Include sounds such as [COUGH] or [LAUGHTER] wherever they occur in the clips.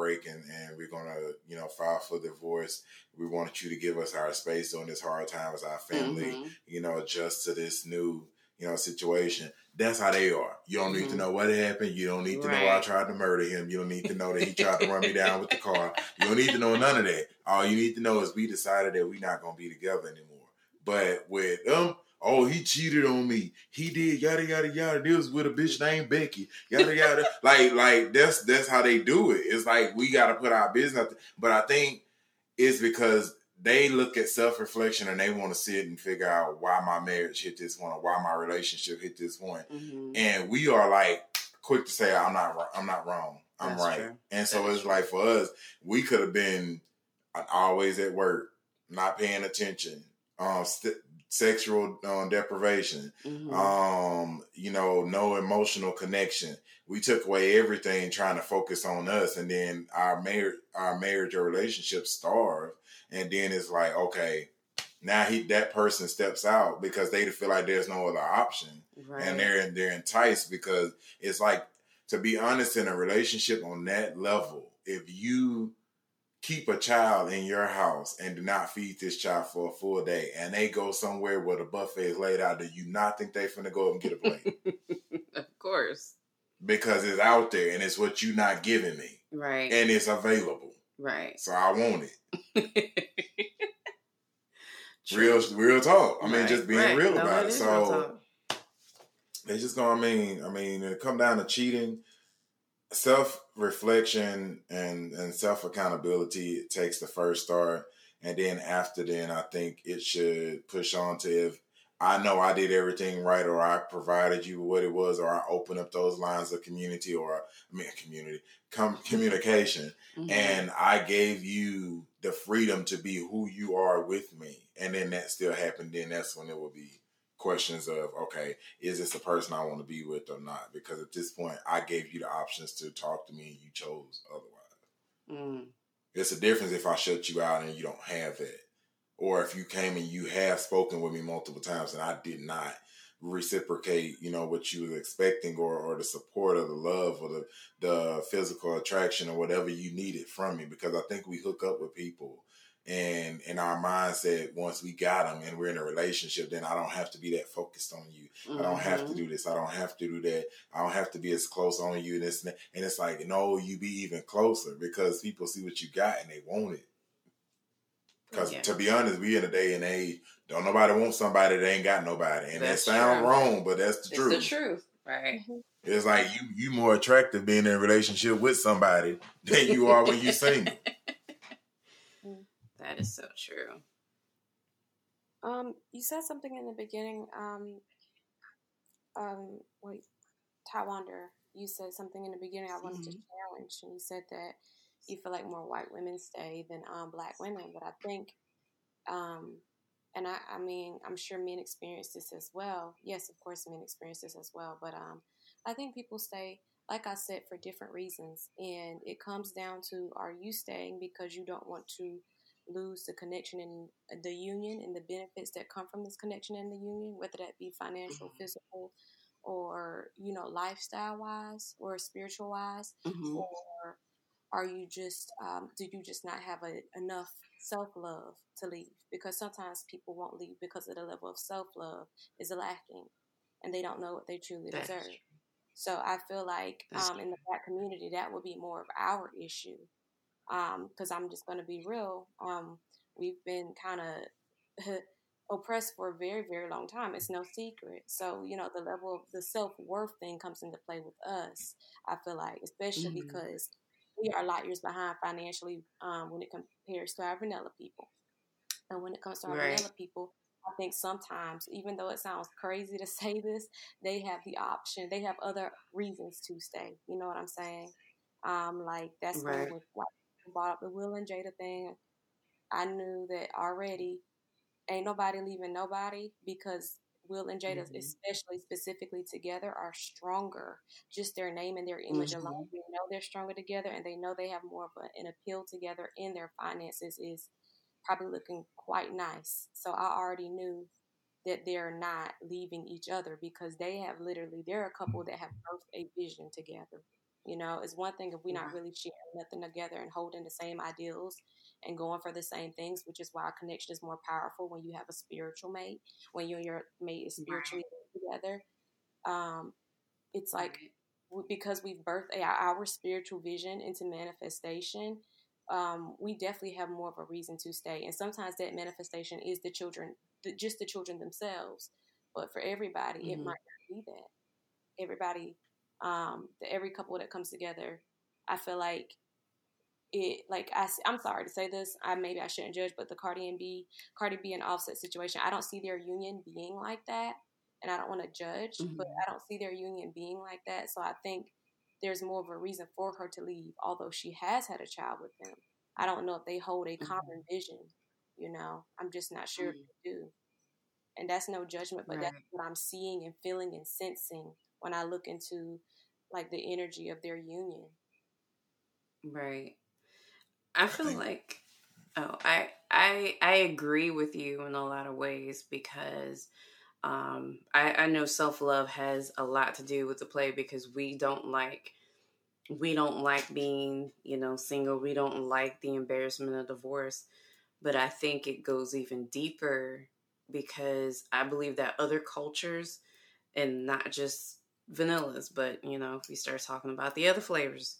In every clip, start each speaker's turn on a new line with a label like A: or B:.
A: break and, and we're gonna, you know, file for divorce. We want you to give us our space during this hard time as our family, mm-hmm. you know, adjust to this new, you know, situation. That's how they are. You don't need mm-hmm. to know what happened. You don't need to right. know I tried to murder him. You don't need to know that he tried to run me down with the [LAUGHS] car. You don't need to know none of that. All you need to know is we decided that we're not gonna be together anymore. But with them, oh, he cheated on me. He did yada yada yada. This was with a bitch named Becky. Yada yada. [LAUGHS] like like that's that's how they do it. It's like we got to put our business. But I think it's because they look at self reflection and they want to sit and figure out why my marriage hit this one or why my relationship hit this one. Mm-hmm. And we are like quick to say I'm not I'm not wrong. I'm That's right. True. And so it's like for us, we could have been always at work, not paying attention, um, st- sexual um, deprivation, mm-hmm. um, you know, no emotional connection. We took away everything trying to focus on us, and then our marriage, our marriage or relationship starved. And then it's like, okay, now he that person steps out because they feel like there's no other option, right. and they're they're enticed because it's like to be honest in a relationship on that level, if you keep a child in your house and do not feed this child for a full day and they go somewhere where the buffet is laid out, do you not think they finna go up and get a plate? [LAUGHS]
B: of course.
A: Because it's out there and it's what you not giving me.
B: Right.
A: And it's available.
B: Right.
A: So I want it. [LAUGHS] real real talk. I mean, just being right. real no, about it. it. So it's just gonna I mean, I mean, it come down to cheating self reflection and and self accountability takes the first start, and then after then, I think it should push on to if I know I did everything right, or I provided you what it was, or I opened up those lines of community, or I mean community com- communication, mm-hmm. and I gave you the freedom to be who you are with me, and then that still happened. Then that's when it will be questions of okay, is this a person I want to be with or not? Because at this point, I gave you the options to talk to me, and you chose otherwise. Mm. It's a difference if I shut you out and you don't have that, or if you came and you have spoken with me multiple times and I did not reciprocate, you know, what you were expecting or, or the support or the love or the, the physical attraction or whatever you needed from me. Because I think we hook up with people and in our mindset once we got them and we're in a relationship then i don't have to be that focused on you. Mm-hmm. i don't have to mm-hmm. do this. I don't have to do that. I don't have to be as close on you and this and, and it's like no you be even closer because people see what you got and they want it. Because yeah. to be honest we in a day and age don't nobody want somebody that ain't got nobody. And that's that sounds wrong but that's the
B: it's
A: truth
B: the truth. right.
A: It's like you you more attractive being in a relationship with somebody than you are when you single [LAUGHS]
B: That is so true.
C: Um, you said something in the beginning. Um, um, wait, Ty Wonder, you said something in the beginning. I wanted mm-hmm. to challenge, and you said that you feel like more white women stay than um black women. But I think, um, and I, I mean, I'm sure men experience this as well. Yes, of course, men experience this as well. But um, I think people stay like I said, for different reasons. And it comes down to are you staying because you don't want to lose the connection in the union and the benefits that come from this connection in the union, whether that be financial, mm-hmm. physical, or you know, lifestyle wise or spiritual wise, mm-hmm. or are you just um, do you just not have a, enough self love to leave? Because sometimes people won't leave because of the level of self love is lacking, and they don't know what they truly That's deserve. True. So I feel like um, in the black community, that would be more of our issue because um, I'm just going to be real. Um, we've been kind of [LAUGHS] oppressed for a very, very long time. It's no secret. So, you know, the level of the self worth thing comes into play with us, I feel like, especially mm-hmm. because we are light years behind financially um, when it compares to our vanilla people. And when it comes to our right. vanilla people, I think sometimes, even though it sounds crazy to [LAUGHS] say this, they have the option, they have other reasons to stay. You know what I'm saying? Um, like that's right. with white brought up the Will and Jada thing, I knew that already ain't nobody leaving nobody because Will and Jada, mm-hmm. especially specifically together, are stronger. Just their name and their image mm-hmm. alone, they know they're stronger together, and they know they have more of an appeal together. In their finances is probably looking quite nice. So I already knew that they're not leaving each other because they have literally they're a couple that have both a vision together. You know, it's one thing if we're not really sharing nothing together and holding the same ideals and going for the same things, which is why a connection is more powerful when you have a spiritual mate, when you and your mate is spiritually right. together. Um, it's like because we've birthed our spiritual vision into manifestation, um, we definitely have more of a reason to stay. And sometimes that manifestation is the children, the, just the children themselves. But for everybody, mm-hmm. it might not be that. Everybody, um, the, every couple that comes together, I feel like it like I, I'm sorry to say this. I maybe I shouldn't judge, but the Cardi and B, Cardi B and Offset situation, I don't see their union being like that, and I don't want to judge, mm-hmm. but I don't see their union being like that. So I think there's more of a reason for her to leave, although she has had a child with them. I don't know if they hold a mm-hmm. common vision. You know, I'm just not sure mm-hmm. if they do. And that's no judgment, but right. that's what I'm seeing and feeling and sensing when I look into like the energy of their union.
B: Right. I feel like oh, I I I agree with you in a lot of ways because um I, I know self love has a lot to do with the play because we don't like we don't like being, you know, single. We don't like the embarrassment of divorce. But I think it goes even deeper because I believe that other cultures and not just vanillas, but you know, if we start talking about the other flavors,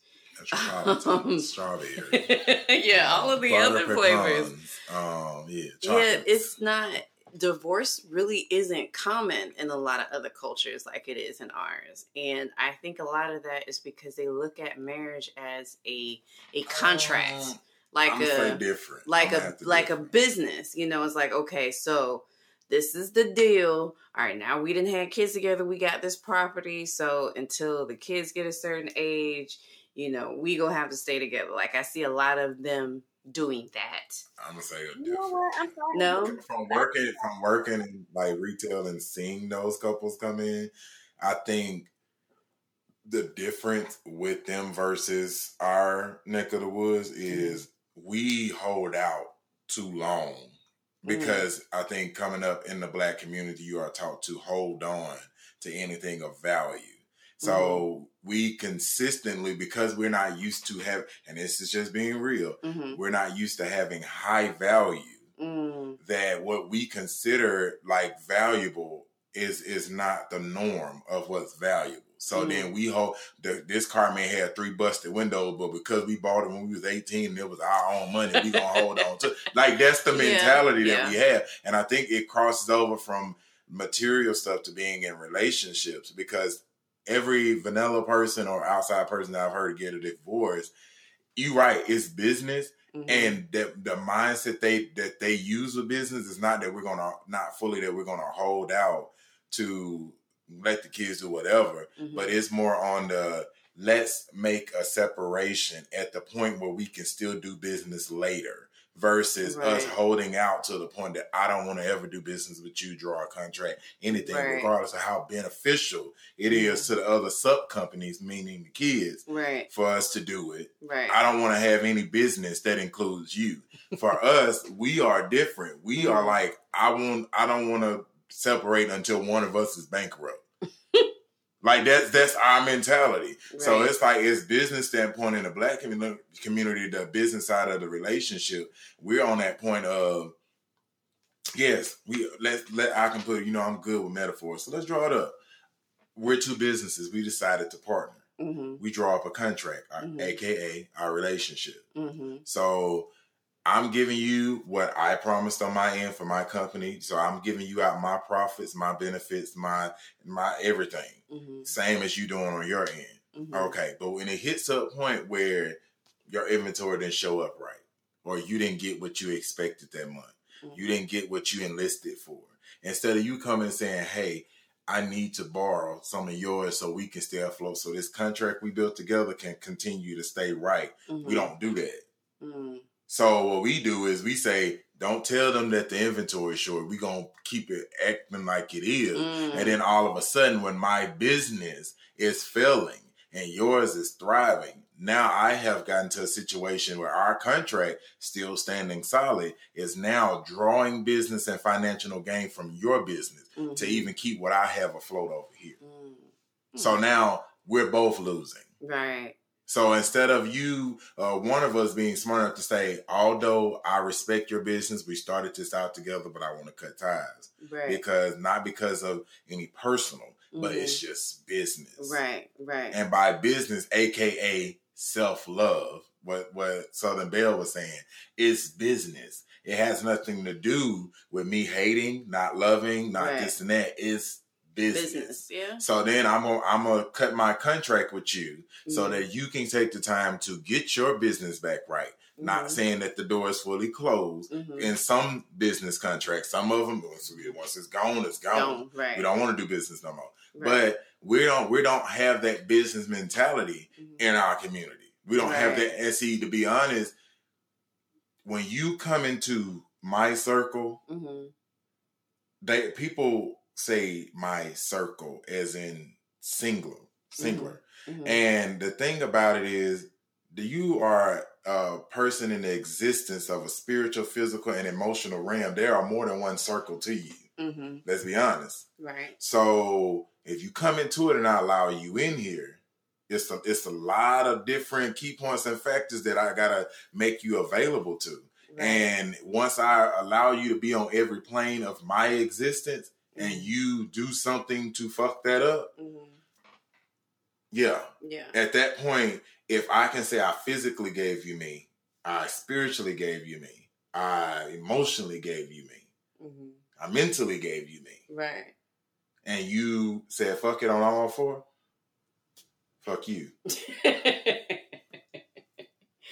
B: um, [LAUGHS] strawberry. [LAUGHS] yeah, all of the other flavors. Um, yeah, yeah, it's not. Divorce really isn't common in a lot of other cultures like it is in ours, and I think a lot of that is because they look at marriage as a a contract, uh, like I'm a different, like a like different. a business. You know, it's like okay, so this is the deal. All right, now we didn't have kids together. We got this property. So until the kids get a certain age, you know, we gonna have to stay together. Like I see a lot of them doing that.
A: I'm gonna say you know what? I'm sorry. No, from working from working in like retail and seeing those couples come in, I think the difference with them versus our neck of the woods mm-hmm. is we hold out too long. Because mm-hmm. I think coming up in the black community, you are taught to hold on to anything of value. So mm-hmm. we consistently, because we're not used to have, and this is just being real, mm-hmm. we're not used to having high value. Mm. That what we consider like valuable is is not the norm of what's valuable. So mm. then we hold the, this car may have three busted windows, but because we bought it when we was eighteen and it was our own money, we gonna hold on to. Like that's the [LAUGHS] mentality yeah, that yeah. we have, and I think it crosses over from material stuff to being in relationships because every vanilla person or outside person that I've heard get a divorce, you right, it's business. Mm-hmm. And the the mindset they that they use with business is not that we're gonna not fully that we're gonna hold out to let the kids do whatever, mm-hmm. but it's more on the let's make a separation at the point where we can still do business later versus right. us holding out to the point that I don't want to ever do business with you, draw a contract, anything, right. regardless of how beneficial it mm-hmm. is to the other sub companies, meaning the kids,
B: right.
A: for us to do it. Right. I don't want to have any business that includes you. For [LAUGHS] us, we are different. We mm-hmm. are like, I want I don't want to separate until one of us is bankrupt. Like that's that's our mentality. Right. So it's like it's business standpoint in the black community, the business side of the relationship. We're on that point of yes, we let let I can put you know I'm good with metaphors, so let's draw it up. We're two businesses. We decided to partner. Mm-hmm. We draw up a contract, mm-hmm. aka our relationship. Mm-hmm. So I'm giving you what I promised on my end for my company. So I'm giving you out my profits, my benefits, my my everything. Mm-hmm. Same as you doing on your end. Mm-hmm. Okay. But when it hits a point where your inventory didn't show up right, or you didn't get what you expected that month, mm-hmm. you didn't get what you enlisted for. Instead of you coming and saying, Hey, I need to borrow some of yours so we can stay afloat. So this contract we built together can continue to stay right. We mm-hmm. don't do that. So what we do is we say, don't tell them that the inventory is short. We're gonna keep it acting like it is. Mm. And then all of a sudden when my business is failing and yours is thriving, now I have gotten to a situation where our contract, still standing solid, is now drawing business and financial gain from your business mm-hmm. to even keep what I have afloat over here. Mm-hmm. So now we're both losing.
B: Right.
A: So instead of you, uh, one of us being smart enough to say, although I respect your business, we started this out together, but I want to cut ties.
B: Right.
A: Because not because of any personal, mm-hmm. but it's just business.
B: Right, right.
A: And by business, aka self love, what what Southern Belle was saying, it's business. It has nothing to do with me hating, not loving, not right. this and that. It's business. business.
B: Yeah.
A: So then I'm gonna I'm gonna cut my contract with you mm-hmm. so that you can take the time to get your business back right. Mm-hmm. Not saying that the door is fully closed. Mm-hmm. In some business contracts, some of them once it's gone, it's gone. right. We don't want to do business no more. Right. But we don't we don't have that business mentality mm-hmm. in our community. We don't right. have that. And see, to be honest, when you come into my circle, mm-hmm. they people say my circle as in singular, singular. Mm-hmm. mm-hmm. And the thing about it is, that you are a person in the existence of a spiritual, physical, and emotional realm. There are more than one circle to you. Mm-hmm. Let's be honest.
B: Right.
A: So if you come into it and I allow you in here, it's a, it's a lot of different key points and factors that I gotta make you available to. Right. And once I allow you to be on every plane of my existence, and you do something to fuck that up, mm-hmm. yeah.
B: Yeah.
A: At that point, if I can say I physically gave you me, I spiritually gave you me, I emotionally gave you me, mm-hmm. I mentally gave you me.
B: Right.
A: And you said fuck it on all four, fuck you. [LAUGHS]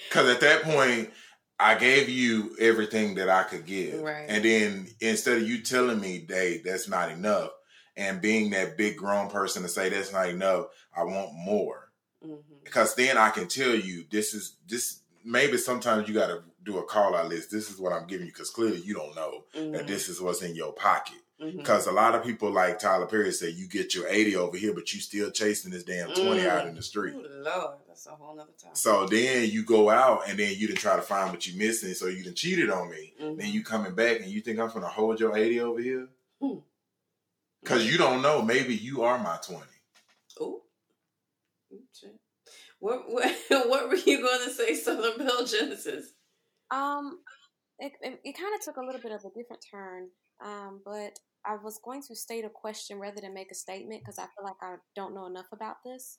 A: Because at that point, I gave you everything that I could give.
B: Right.
A: And then instead of you telling me, Dave, that's not enough, and being that big grown person to say that's not enough, I want more. Mm-hmm. Because then I can tell you this is this maybe sometimes you gotta do a call out list. This is what I'm giving you because clearly you don't know mm-hmm. that this is what's in your pocket. Because mm-hmm. a lot of people like Tyler Perry say you get your 80 over here, but you still chasing this damn 20 mm. out in the street.
B: Ooh, Lord, that's a whole nother time.
A: So then you go out and then you didn't try to find what you missing, so you done cheated on me. Mm-hmm. Then you coming back and you think I'm gonna hold your 80 over here? Because mm. you don't know, maybe you are my 20.
B: Oh. What, what [LAUGHS] what were you going to say, Southern Belle Genesis?
C: Um, it, it, it kind of took a little bit of a different turn. Um, but I was going to state a question rather than make a statement because I feel like I don't know enough about this.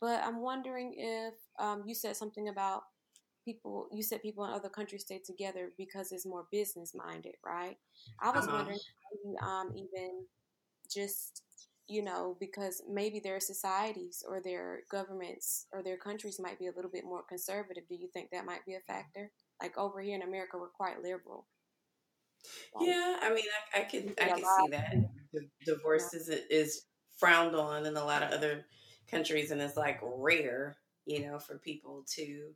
C: But I'm wondering if um, you said something about people. You said people in other countries stay together because it's more business minded, right? I was uh-huh. wondering maybe, um, even just you know because maybe their societies or their governments or their countries might be a little bit more conservative. Do you think that might be a factor? Like over here in America, we're quite liberal.
B: Yeah, I mean, I, I can I can see that divorce is is frowned on in a lot of other countries, and it's like rare, you know, for people to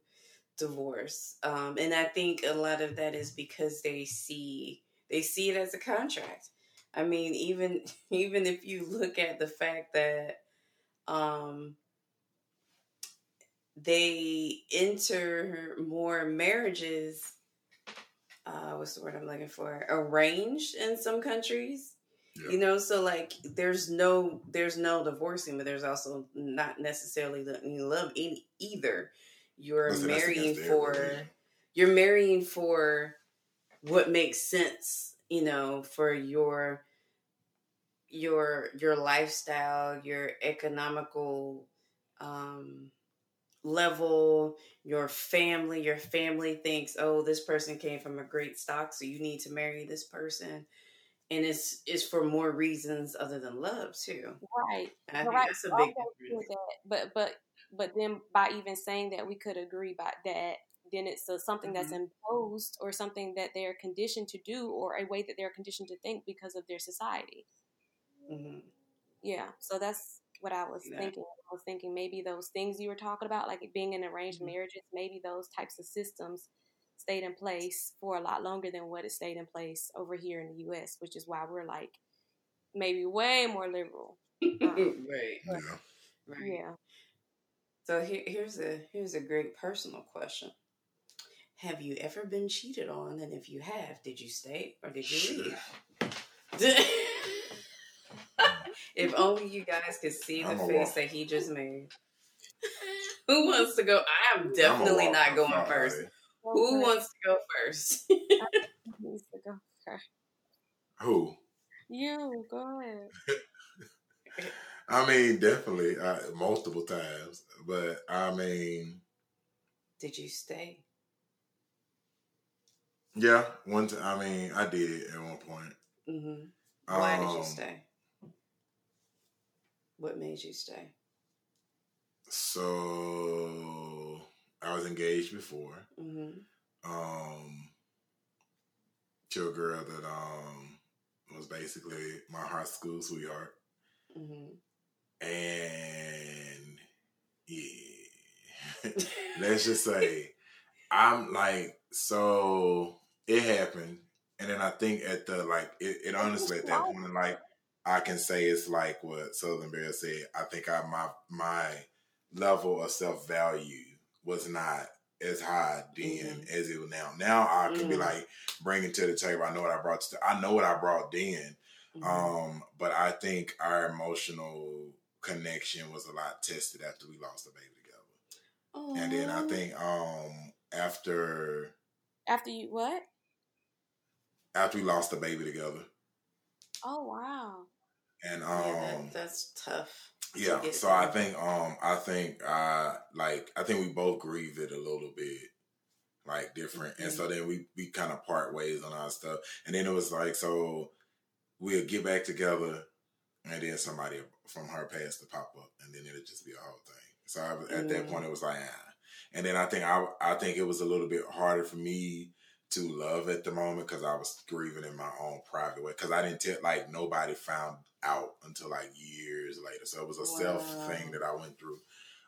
B: divorce. Um, and I think a lot of that is because they see they see it as a contract. I mean, even [LAUGHS] even if you look at the fact that um, they enter more marriages uh, what's the word I'm looking for? Arranged in some countries. Yeah. You know, so like there's no there's no divorcing, but there's also not necessarily the love in either. You're marrying for you're marrying for what makes sense, you know, for your your your lifestyle, your economical um level, your family, your family thinks, oh, this person came from a great stock, so you need to marry this person. And it's it's for more reasons other than love too.
C: Right.
B: I think right. that's a big difference.
C: But but but then by even saying that we could agree about that, then it's a, something mm-hmm. that's imposed or something that they're conditioned to do or a way that they're conditioned to think because of their society. Mm-hmm. Yeah. So that's what I was yeah. thinking. I was thinking maybe those things you were talking about, like being in arranged mm-hmm. marriages, maybe those types of systems stayed in place for a lot longer than what it stayed in place over here in the U.S., which is why we're like maybe way more liberal.
B: Um, [LAUGHS] right.
A: Yeah.
B: Right. Yeah. So here, here's a here's a great personal question. Have you ever been cheated on? And if you have, did you stay or did you leave? [LAUGHS] if only you guys could see the face that he just made. [LAUGHS] Who wants to go? I am definitely not going first. Who wants to go first? [LAUGHS] [LAUGHS]
C: needs to go first.
A: Who?
C: You go ahead.
A: I mean, definitely uh, multiple times, but I mean,
B: did you stay?
A: Yeah, one. T- I mean, I did at one point.
B: Mm-hmm. Why um, did you um, stay? What made you stay?
A: So I was engaged before. Mm-hmm. Um, to a girl that um was basically my high school sweetheart. Mm-hmm. And yeah, [LAUGHS] let's just say I'm like so it happened, and then I think at the like it, it honestly at that point like I can say it's like what Southern Belle said. I think I my my level of self value was not as high then mm-hmm. as it was now. Now I can mm-hmm. be like bringing to the table. I know what I brought to. I know what I brought then. Mm-hmm. Um, but I think our emotional connection was a lot tested after we lost the baby together. Aww. And then I think um after
C: after you what?
A: After we lost the baby together.
C: Oh wow.
A: And um yeah,
B: that, um, that's tough.
A: Yeah. To so I think um I think uh like I think we both grieved it a little bit like different. Mm-hmm. And so then we we kind of part ways on our stuff. And then it was like so we'll get back together and then somebody from her past to pop up and then it'll just be a whole thing. So I was, at that mm. point it was like ah. And then I think I I think it was a little bit harder for me to love at the moment because I was grieving in my own private way because I didn't tell like nobody found out until like years later. So it was a wow. self thing that I went through.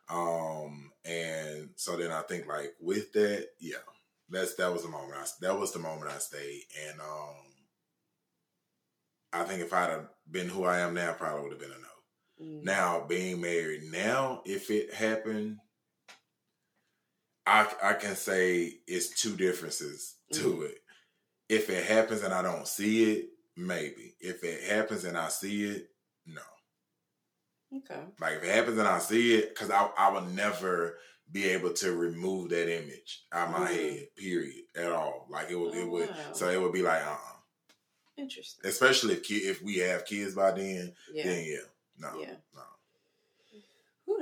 A: Um, and so then I think like with that, yeah, that's that was the moment I that was the moment I stayed. And um I think if I'd have been who I am now, probably would have been a no. Mm. Now being married now, if it happened I I can say it's two differences to mm-hmm. it. If it happens and I don't see it, maybe. If it happens and I see it, no.
B: Okay.
A: Like if it happens and I see it, because I I would never be able to remove that image out my mm-hmm. head, period, at all. Like it would, oh, it would. Wow. So it would be like, uh, uh-uh.
B: Interesting.
A: Especially if if we have kids by then, yeah. then yeah, no,
B: yeah.
A: no.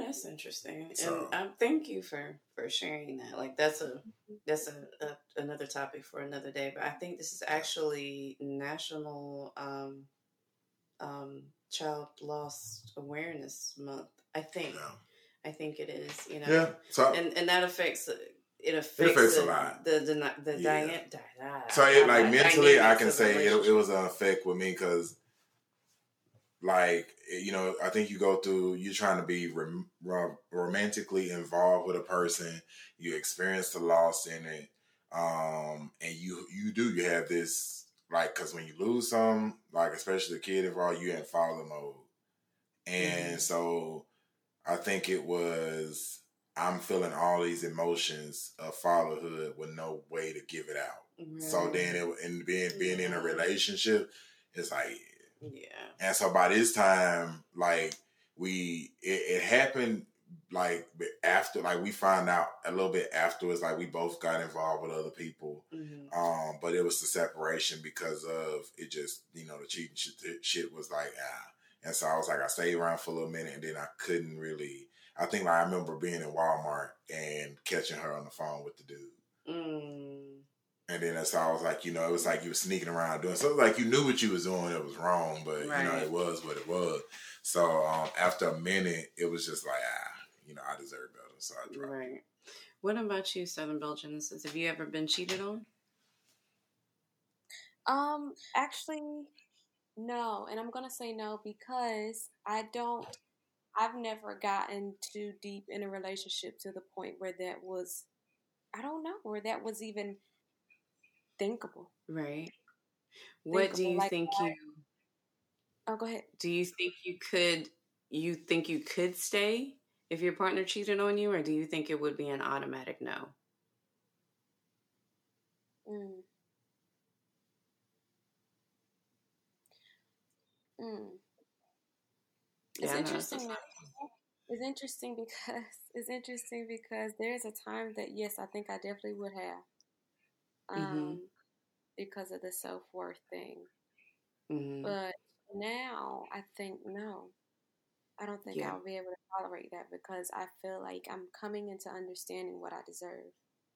B: That's interesting, so, and um, thank you for for sharing that. Like that's a that's a, a, another topic for another day. But I think this is actually National um, um, Child Loss Awareness Month. I think. Yeah. I think it is. You know.
A: Yeah. So,
B: and and that affects it affects,
A: it affects
B: the,
A: a lot.
B: The the, the yeah. Di- di-
A: so it, like mentally, I can say it, it was an effect with me because like you know i think you go through you're trying to be rom- rom- romantically involved with a person you experience the loss in it um and you you do you have this like because when you lose some like especially the kid involved you in father mode and mm-hmm. so i think it was i'm feeling all these emotions of fatherhood with no way to give it out mm-hmm. so then it and being being in a relationship it's like
B: yeah.
A: And so by this time, like we, it, it happened like after, like we found out a little bit afterwards, like we both got involved with other people. Mm-hmm. Um, but it was the separation because of it. Just you know, the cheating shit, shit was like ah. And so I was like, I stayed around for a little minute, and then I couldn't really. I think like, I remember being in Walmart and catching her on the phone with the dude. Mm. And then that's how I was like, you know, it was like you were sneaking around doing something like you knew what you was doing, it was wrong, but right. you know, it was what it was. So um, after a minute, it was just like, ah, you know, I deserve better, so I dropped.
B: Right. What about you, Southern Belle Genesis? Have you ever been cheated on?
C: Um, actually, no, and I'm gonna say no because I don't. I've never gotten too deep in a relationship to the point where that was. I don't know where that was even thinkable.
B: Right. What do you like think that. you
C: Oh, go ahead.
B: Do you think you could you think you could stay if your partner cheated on you or do you think it would be an automatic no? Mm.
C: Mm. It's yeah, interesting. That, It's interesting because [LAUGHS] it's interesting because there's a time that yes, I think I definitely would have, mm-hmm. um. Because of the self worth thing. Mm-hmm. But now I think no, I don't think yeah. I'll be able to tolerate that because I feel like I'm coming into understanding what I deserve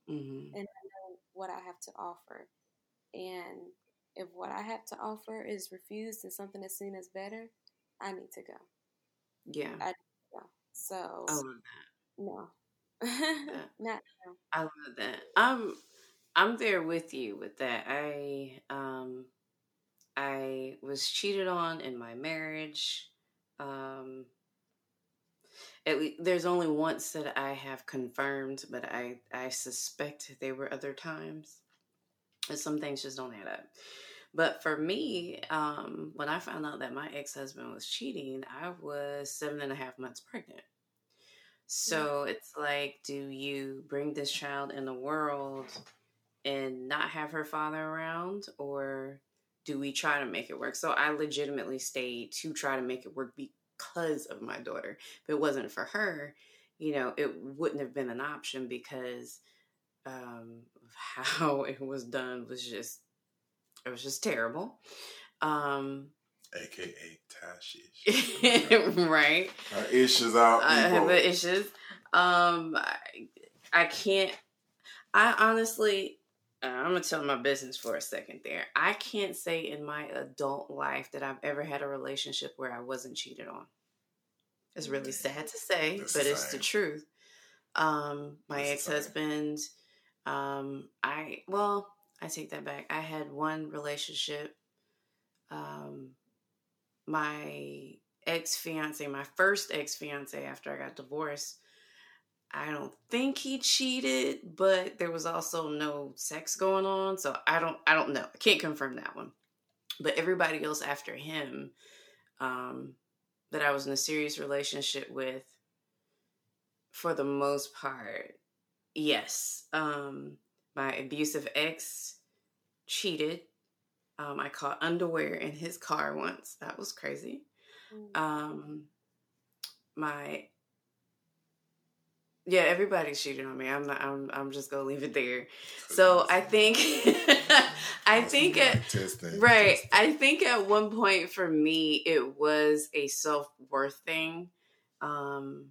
C: mm-hmm. and I know what I have to offer. And if what I have to offer is refused and something that's seen as better, I need to go.
B: Yeah.
C: I go. So
B: I love
C: that. No. [LAUGHS] yeah. Not no.
B: I love that. I'm I'm there with you with that. I um I was cheated on in my marriage. Um at least, there's only once that I have confirmed, but I I suspect there were other times. And some things just don't add up. But for me, um, when I found out that my ex husband was cheating, I was seven and a half months pregnant. So yeah. it's like, do you bring this child in the world and not have her father around, or do we try to make it work? So I legitimately stayed to try to make it work because of my daughter. If it wasn't for her, you know, it wouldn't have been an option because um, [LAUGHS] how it was done was just it was just terrible. Um,
A: AKA Tashish. [LAUGHS]
B: right.
A: Our issues out.
B: I have the issues. Um, I, I can't. I honestly, uh, I'm gonna tell my business for a second there. I can't say in my adult life that I've ever had a relationship where I wasn't cheated on. It's really sad to say, That's but the it's the truth. Um, my ex husband, um, I well, I take that back. I had one relationship. Um, my ex fiance, my first ex fiance after I got divorced, I don't think he cheated, but there was also no sex going on, so I don't I don't know. I can't confirm that one. But everybody else after him, um, that I was in a serious relationship with, for the most part, yes. Um, my abusive ex cheated. Um, I caught underwear in his car once. That was crazy. Um, my yeah, everybody's cheating on me. I'm not. I'm. I'm just gonna leave it there. So I think, [LAUGHS] I think at right. I think at one point for me it was a self worth thing. Um,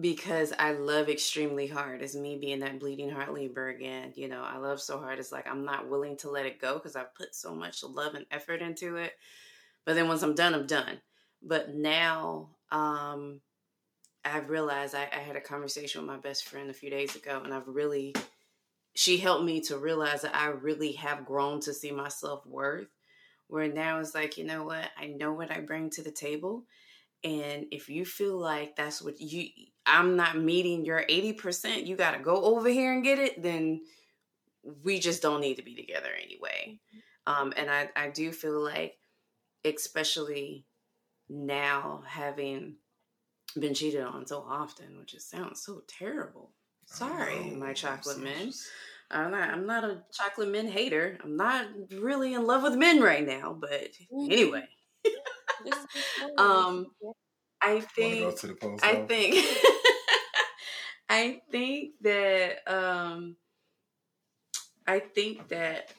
B: because I love extremely hard. It's me being that bleeding heart Libra again. You know, I love so hard. It's like I'm not willing to let it go because I've put so much love and effort into it. But then once I'm done, I'm done. But now, um, I've realized I, I had a conversation with my best friend a few days ago, and I've really, she helped me to realize that I really have grown to see my self worth. Where now it's like, you know what? I know what I bring to the table. And if you feel like that's what you, I'm not meeting your 80%, you got to go over here and get it, then we just don't need to be together anyway. Mm-hmm. Um, and I, I do feel like, especially now having been cheated on so often, which just sounds so terrible. Sorry, my chocolate men. I'm not, I'm not a chocolate men hater. I'm not really in love with men right now, but mm-hmm. anyway. [LAUGHS] [LAUGHS] um, I think. I think. [LAUGHS] I think that. Um, I think that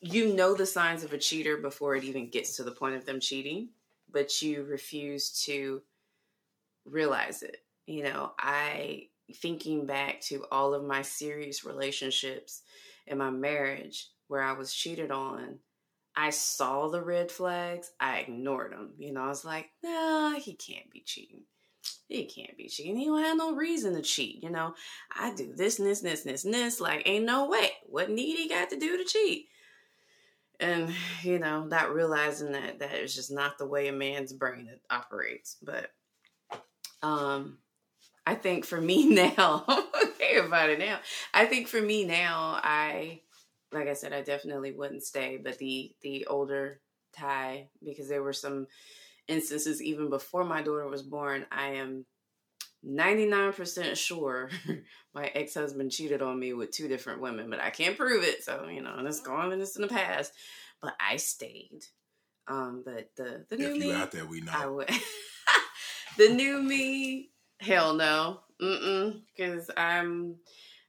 B: you know the signs of a cheater before it even gets to the point of them cheating, but you refuse to realize it. You know, I thinking back to all of my serious relationships in my marriage where I was cheated on I saw the red flags, I ignored them. You know, I was like, nah, he can't be cheating. He can't be cheating. He don't have no reason to cheat. You know, I do this, and this, and this, and this, and this. Like, ain't no way. What need he got to do to cheat? And, you know, not realizing that that is just not the way a man's brain operates. But um I think for me [LAUGHS] now, okay about it now. I think for me now, I like I said, I definitely wouldn't stay. But the the older Ty, because there were some instances even before my daughter was born, I am 99% sure [LAUGHS] my ex-husband cheated on me with two different women, but I can't prove it. So, you know, it's gone and it's in the past. But I stayed. Um, but the the new
A: if you me, out there, we know.
B: I would [LAUGHS] the new me, hell no. Mm-mm. Because I'm,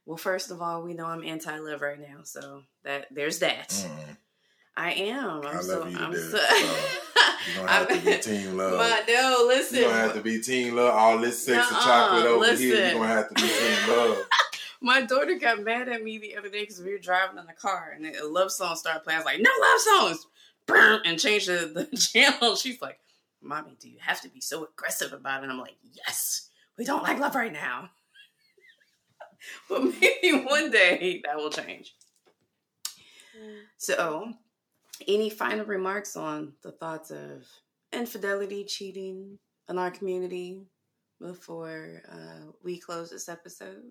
B: well, first of all, we know I'm anti love right now. So that there's that. Mm. I am. I'm I love so, you to I'm death. So,
A: You're gonna [LAUGHS] have to be team love.
B: But no, listen.
A: You're gonna have to be team love. All this sex and chocolate over listen. here, you're gonna have to be team love. [LAUGHS]
B: My daughter got mad at me the other day because we were driving in the car and a love song started playing. I was like, no love songs. And changed the, the [LAUGHS] channel. She's like, Mommy, do you have to be so aggressive about it? And I'm like, Yes, we don't like love right now. [LAUGHS] but maybe one day that will change. So, any final remarks on the thoughts of infidelity, cheating in our community before uh, we close this episode?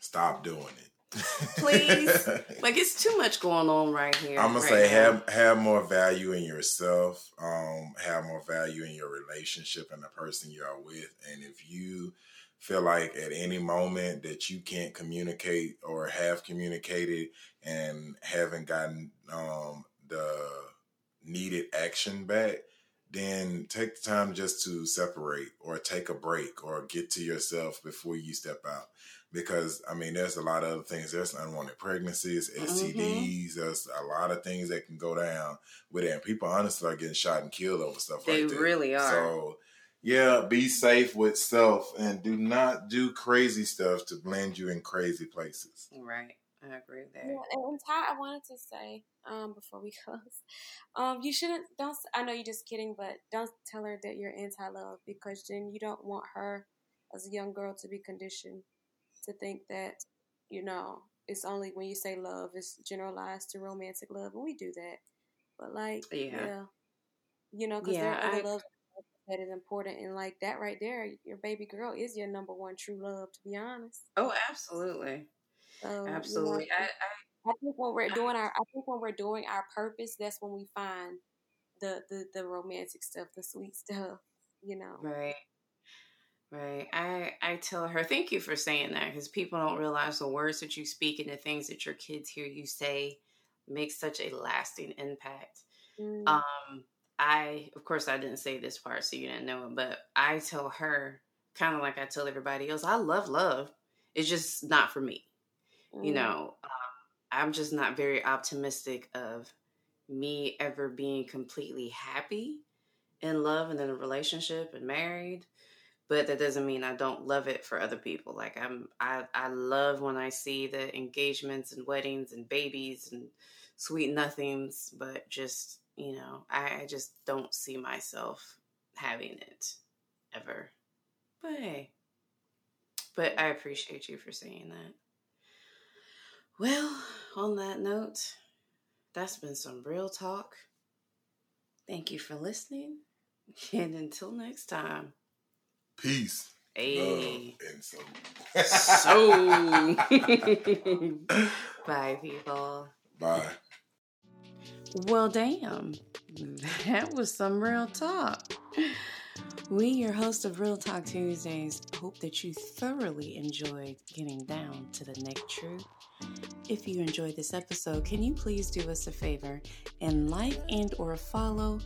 A: Stop doing it.
B: Please, [LAUGHS] like it's too much going on right here.
A: I'm gonna
B: right
A: say now. have have more value in yourself. Um, have more value in your relationship and the person you are with. And if you feel like at any moment that you can't communicate or have communicated and haven't gotten um, the needed action back, then take the time just to separate or take a break or get to yourself before you step out because I mean, there's a lot of other things. There's unwanted pregnancies, STDs. Mm-hmm. There's a lot of things that can go down with it, and people honestly are getting shot and killed over stuff
B: they
A: like that.
B: They really are.
A: So, yeah, be safe with self, and do not do crazy stuff to blend you in crazy places.
B: Right. I agree with that.
C: Yeah, and Ty, I wanted to say um, before we [LAUGHS] close, um, you shouldn't. Don't. I know you're just kidding, but don't tell her that you're anti-love because then you don't want her as a young girl to be conditioned to think that, you know, it's only when you say love, it's generalized to romantic love, and we do that. But like, yeah, yeah you know, because yeah, there are other I, love that is important, and like that right there, your baby girl is your number one true love. To be honest.
B: Oh, absolutely, so, absolutely. You know, I, I,
C: I think when we're doing our, I think when we're doing our purpose, that's when we find the the the romantic stuff, the sweet stuff. You know,
B: right. Right. I I tell her, thank you for saying that because people don't realize the words that you speak and the things that your kids hear you say make such a lasting impact. Mm. Um, I of course I didn't say this part, so you didn't know it, but I tell her kind of like I tell everybody else, I love love. It's just not for me. Mm. You know, um, I'm just not very optimistic of me ever being completely happy in love and in a relationship and married but that doesn't mean I don't love it for other people. Like I'm, I, I love when I see the engagements and weddings and babies and sweet nothings, but just you know, I, I just don't see myself having it ever. But hey, but I appreciate you for saying that. Well, on that note, that's been some real talk. Thank you for listening, [LAUGHS] and until next time.
A: Peace.
B: Hey.
A: and so.
B: so. [LAUGHS] [LAUGHS] Bye, people.
A: Bye.
B: Well, damn. That was some real talk. We, your host of Real Talk Tuesdays, hope that you thoroughly enjoyed getting down to the neck truth. If you enjoyed this episode, can you please do us a favor and like and or follow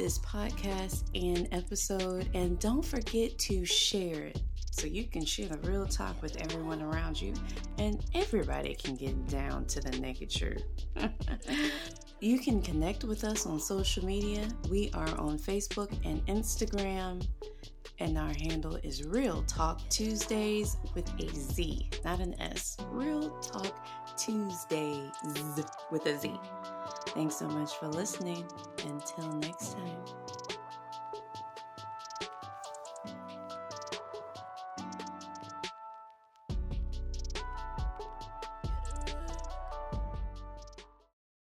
B: this podcast and episode. And don't forget to share it so you can share the real talk with everyone around you and everybody can get down to the naked truth. [LAUGHS] you can connect with us on social media. We are on Facebook and Instagram. And our handle is Real Talk Tuesdays with a Z, not an S. Real Talk Tuesdays with a Z. Thanks so much for listening. Until next time.